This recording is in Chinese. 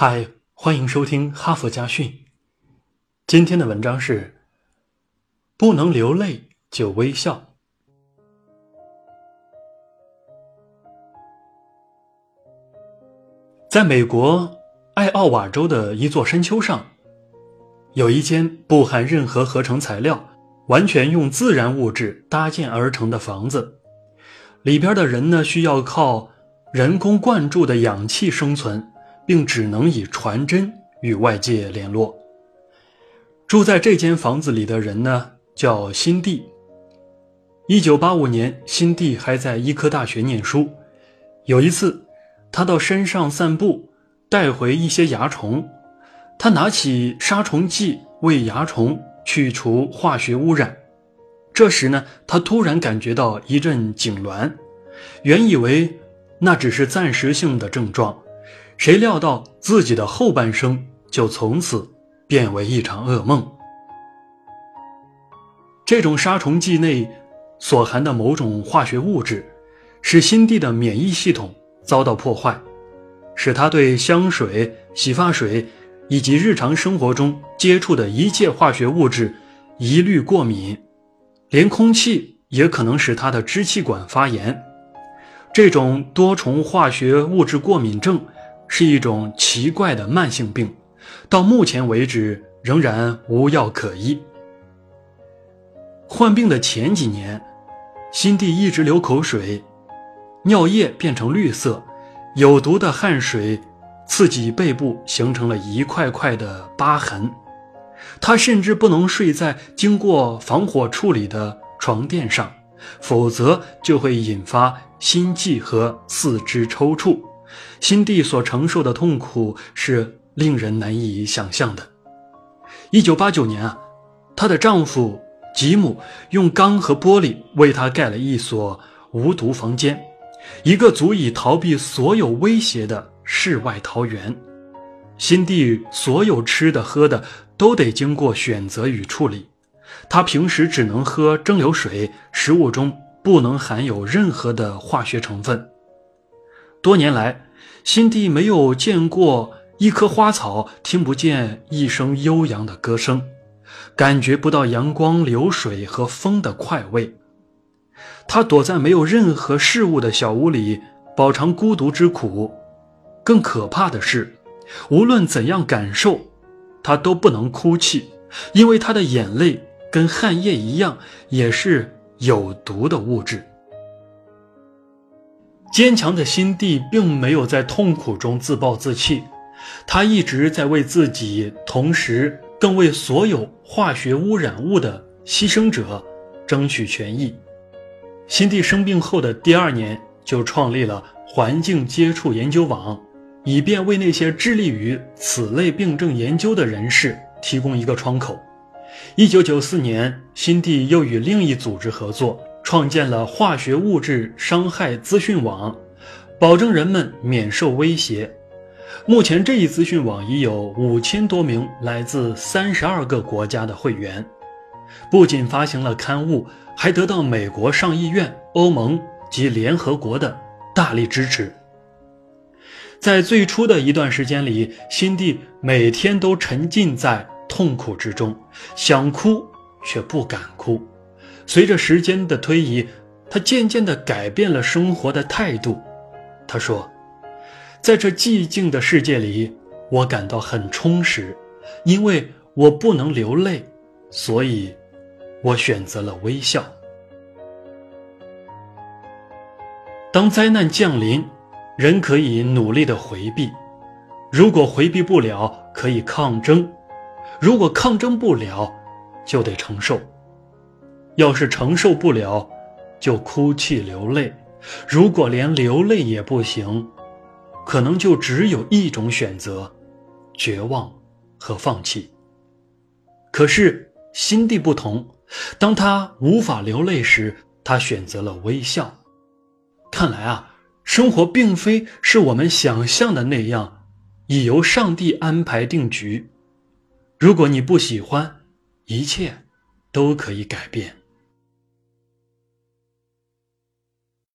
嗨，欢迎收听哈佛家训。今天的文章是：不能流泪就微笑。在美国艾奥瓦州的一座山丘上，有一间不含任何合成材料、完全用自然物质搭建而成的房子。里边的人呢，需要靠人工灌注的氧气生存。并只能以传真与外界联络。住在这间房子里的人呢，叫辛蒂。一九八五年，辛蒂还在医科大学念书。有一次，他到山上散步，带回一些蚜虫。他拿起杀虫剂为蚜虫去除化学污染。这时呢，他突然感觉到一阵痉挛，原以为那只是暂时性的症状。谁料到自己的后半生就从此变为一场噩梦。这种杀虫剂内所含的某种化学物质，使辛蒂的免疫系统遭到破坏，使他对香水、洗发水以及日常生活中接触的一切化学物质一律过敏，连空气也可能使他的支气管发炎。这种多重化学物质过敏症。是一种奇怪的慢性病，到目前为止仍然无药可医。患病的前几年，辛蒂一直流口水，尿液变成绿色，有毒的汗水刺激背部，形成了一块块的疤痕。他甚至不能睡在经过防火处理的床垫上，否则就会引发心悸和四肢抽搐。辛蒂所承受的痛苦是令人难以想象的。一九八九年啊，她的丈夫吉姆用钢和玻璃为她盖了一所无毒房间，一个足以逃避所有威胁的世外桃源。辛蒂所有吃的喝的都得经过选择与处理，她平时只能喝蒸馏水，食物中不能含有任何的化学成分。多年来，辛蒂没有见过一棵花草，听不见一声悠扬的歌声，感觉不到阳光、流水和风的快慰。他躲在没有任何事物的小屋里，饱尝孤独之苦。更可怕的是，无论怎样感受，他都不能哭泣，因为他的眼泪跟汗液一样，也是有毒的物质。坚强的心地并没有在痛苦中自暴自弃，他一直在为自己，同时更为所有化学污染物的牺牲者争取权益。辛蒂生病后的第二年，就创立了环境接触研究网，以便为那些致力于此类病症研究的人士提供一个窗口。一九九四年，辛蒂又与另一组织合作。创建了化学物质伤害资讯网，保证人们免受威胁。目前，这一资讯网已有五千多名来自三十二个国家的会员。不仅发行了刊物，还得到美国上议院、欧盟及联合国的大力支持。在最初的一段时间里，辛蒂每天都沉浸在痛苦之中，想哭却不敢哭。随着时间的推移，他渐渐地改变了生活的态度。他说：“在这寂静的世界里，我感到很充实，因为我不能流泪，所以，我选择了微笑。当灾难降临，人可以努力地回避；如果回避不了，可以抗争；如果抗争不了，就得承受。”要是承受不了，就哭泣流泪；如果连流泪也不行，可能就只有一种选择：绝望和放弃。可是心地不同，当他无法流泪时，他选择了微笑。看来啊，生活并非是我们想象的那样，已由上帝安排定局。如果你不喜欢，一切都可以改变。